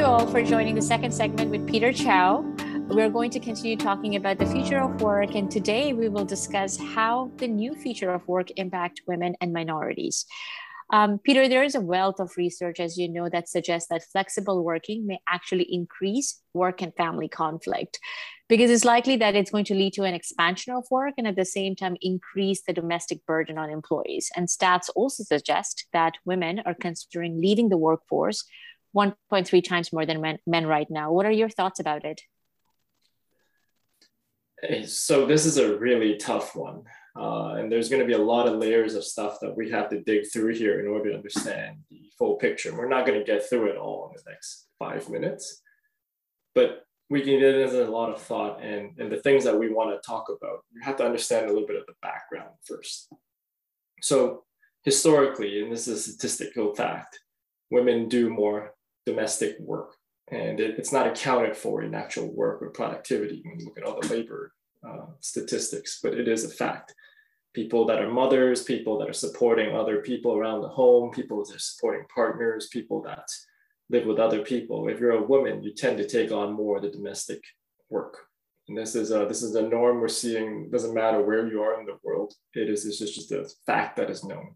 you all for joining the second segment with Peter Chow. We're going to continue talking about the future of work, and today we will discuss how the new future of work impact women and minorities. Um, Peter, there is a wealth of research, as you know, that suggests that flexible working may actually increase work and family conflict because it's likely that it's going to lead to an expansion of work and at the same time increase the domestic burden on employees. And stats also suggest that women are considering leaving the workforce 1.3 times more than men, men right now. What are your thoughts about it? So, this is a really tough one. Uh, and there's going to be a lot of layers of stuff that we have to dig through here in order to understand the full picture. We're not going to get through it all in the next five minutes, but we can get into a lot of thought and, and the things that we want to talk about. You have to understand a little bit of the background first. So, historically, and this is a statistical fact, women do more domestic work and it, it's not accounted for in actual work or productivity when you look at all the labor uh, statistics, but it is a fact people that are mothers, people that are supporting other people around the home, people that are supporting partners, people that live with other people. If you're a woman, you tend to take on more of the domestic work. And this is a, this is a norm we're seeing, doesn't matter where you are in the world, it is it's just a fact that is known.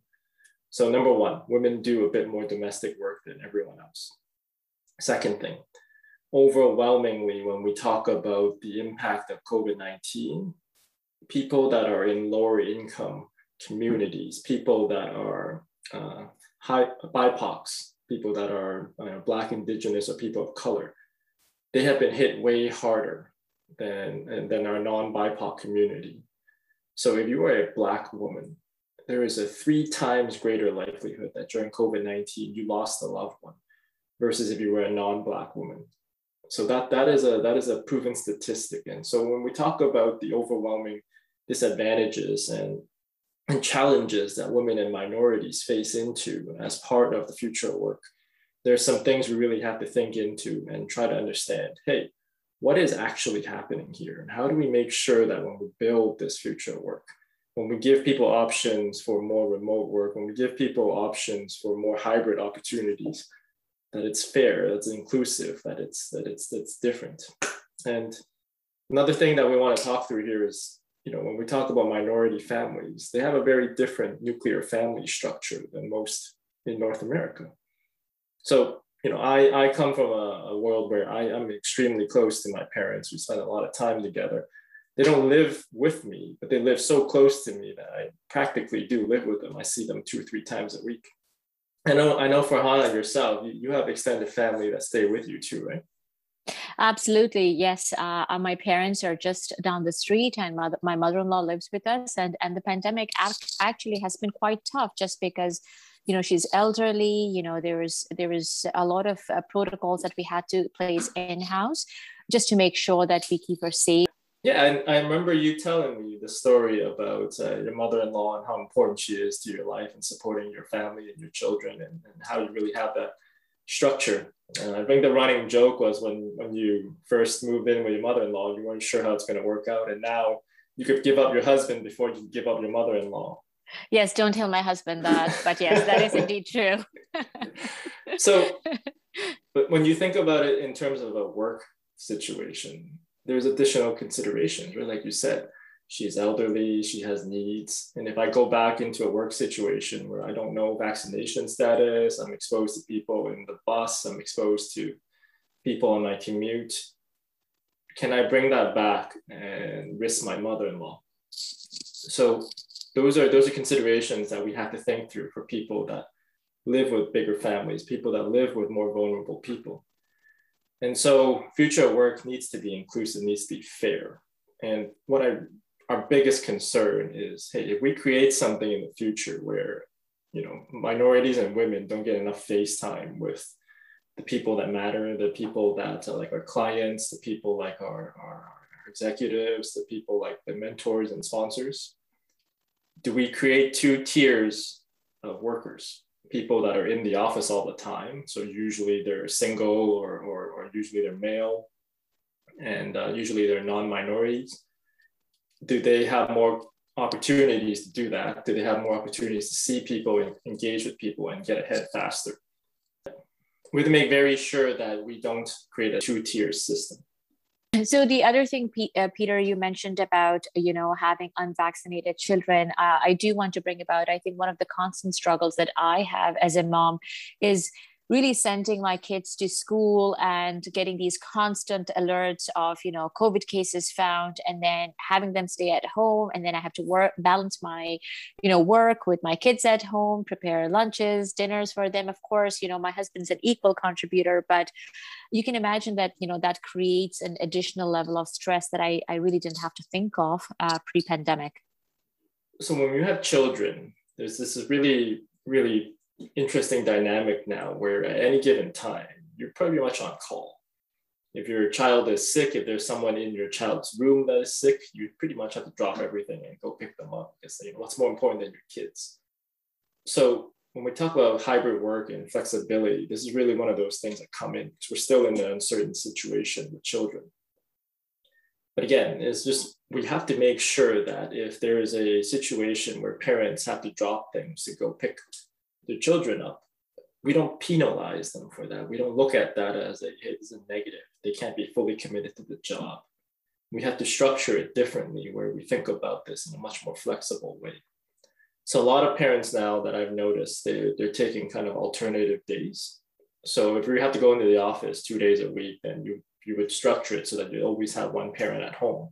So number one, women do a bit more domestic work than everyone else. Second thing, overwhelmingly when we talk about the impact of COVID-19, people that are in lower income communities, people that are uh, high BIPOCs, people that are uh, Black, Indigenous, or people of color, they have been hit way harder than, than our non-BIPOC community. So if you are a Black woman, there is a three times greater likelihood that during COVID-19, you lost a loved versus if you were a non-Black woman. So that, that, is a, that is a proven statistic. And so when we talk about the overwhelming disadvantages and, and challenges that women and minorities face into as part of the future work, there's some things we really have to think into and try to understand, hey, what is actually happening here? And how do we make sure that when we build this future work, when we give people options for more remote work, when we give people options for more hybrid opportunities, that it's fair, that it's inclusive, that it's that it's that's different. And another thing that we want to talk through here is you know, when we talk about minority families, they have a very different nuclear family structure than most in North America. So, you know, I, I come from a, a world where I am extremely close to my parents. We spend a lot of time together. They don't live with me, but they live so close to me that I practically do live with them. I see them two or three times a week. I know, I know for Hannah yourself, you, have extended family that stay with you too, right? Absolutely, yes. Uh, uh, my parents are just down the street, and mother, my mother-in-law lives with us. And and the pandemic act, actually has been quite tough, just because you know she's elderly. You know there is there is a lot of uh, protocols that we had to place in house, just to make sure that we keep her safe. Yeah, and I remember you telling me the story about uh, your mother-in-law and how important she is to your life and supporting your family and your children, and, and how you really have that structure. And I think the running joke was when when you first moved in with your mother-in-law, you weren't sure how it's going to work out, and now you could give up your husband before you give up your mother-in-law. Yes, don't tell my husband that, but yes, that is indeed true. so, but when you think about it in terms of a work situation, there's additional considerations, right? Like you said, she's elderly, she has needs. And if I go back into a work situation where I don't know vaccination status, I'm exposed to people in the bus, I'm exposed to people on my commute, can I bring that back and risk my mother-in-law? So those are those are considerations that we have to think through for people that live with bigger families, people that live with more vulnerable people. And so future work needs to be inclusive, needs to be fair. And what I our biggest concern is hey if we create something in the future where you know minorities and women don't get enough face time with the people that matter the people that are like our clients the people like our, our, our executives the people like the mentors and sponsors do we create two tiers of workers people that are in the office all the time so usually they're single or, or, or usually they're male and uh, usually they're non-minorities do they have more opportunities to do that? Do they have more opportunities to see people, and engage with people, and get ahead faster? we have to make very sure that we don't create a two-tier system. So the other thing, uh, Peter, you mentioned about you know having unvaccinated children. Uh, I do want to bring about. I think one of the constant struggles that I have as a mom is really sending my kids to school and getting these constant alerts of you know covid cases found and then having them stay at home. And then i have to work balance my you know work with my kids at home prepare lunches dinners for them of course. You know my husband's an equal contributor but you can imagine that you know that creates an additional level of stress that i, I really didn't have to think of uh, pre-pandemic. So when you have children there's this is really really interesting dynamic now where at any given time, you're pretty much on call. If your child is sick, if there's someone in your child's room that is sick, you pretty much have to drop everything and go pick them up because you know, what's more important than your kids? So when we talk about hybrid work and flexibility, this is really one of those things that come in because we're still in an uncertain situation with children. But again, it's just we have to make sure that if there is a situation where parents have to drop things to go pick their children up, we don't penalize them for that. We don't look at that as a, a negative. They can't be fully committed to the job. We have to structure it differently where we think about this in a much more flexible way. So a lot of parents now that I've noticed, they're, they're taking kind of alternative days. So if you have to go into the office two days a week, then you, you would structure it so that you always have one parent at home,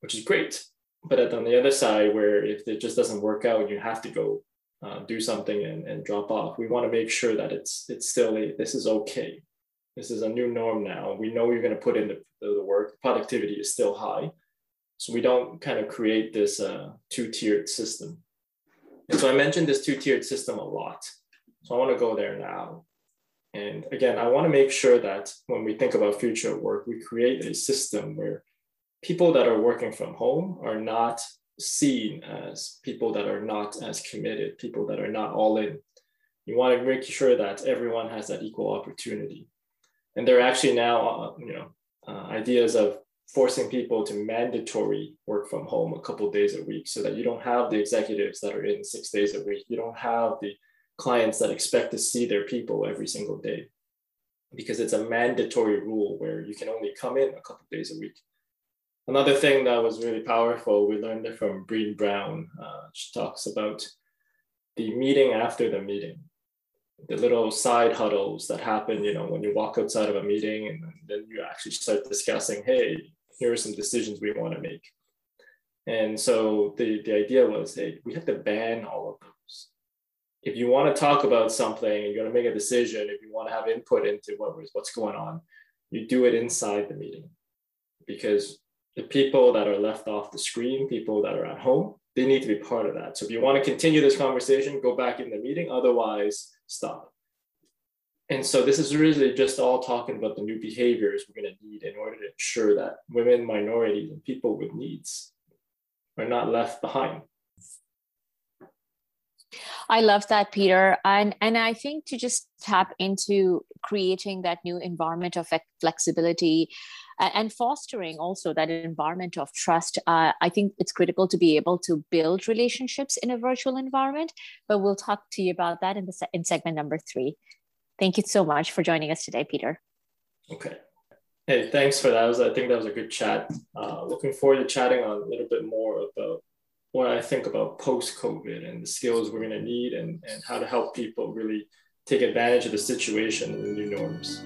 which is great. But on the other side, where if it just doesn't work out, you have to go uh, do something and, and drop off. We want to make sure that it's it's still a, this is okay. This is a new norm now. We know you're going to put in the, the work. Productivity is still high, so we don't kind of create this uh, two-tiered system. And so I mentioned this two-tiered system a lot. So I want to go there now. And again, I want to make sure that when we think about future work, we create a system where people that are working from home are not seen as people that are not as committed, people that are not all in. You want to make sure that everyone has that equal opportunity. And there are actually now, uh, you know, uh, ideas of forcing people to mandatory work from home a couple days a week so that you don't have the executives that are in six days a week. You don't have the clients that expect to see their people every single day because it's a mandatory rule where you can only come in a couple days a week. Another thing that was really powerful, we learned it from Brené Brown. Uh, she talks about the meeting after the meeting, the little side huddles that happen, you know, when you walk outside of a meeting and then you actually start discussing, hey, here are some decisions we want to make. And so the, the idea was, hey, we have to ban all of those. If you want to talk about something, you're going to make a decision, if you want to have input into what what's going on, you do it inside the meeting because the people that are left off the screen, people that are at home, they need to be part of that. So if you want to continue this conversation, go back in the meeting, otherwise stop. And so this is really just all talking about the new behaviors we're going to need in order to ensure that women, minorities, and people with needs are not left behind. I love that, Peter. And, and I think to just tap into creating that new environment of flexibility and fostering also that environment of trust. Uh, I think it's critical to be able to build relationships in a virtual environment, but we'll talk to you about that in, the se- in segment number three. Thank you so much for joining us today, Peter. Okay. Hey, thanks for that. I think that was a good chat. Uh, looking forward to chatting on a little bit more about what I think about post COVID and the skills we're going to need and, and how to help people really take advantage of the situation and the new norms.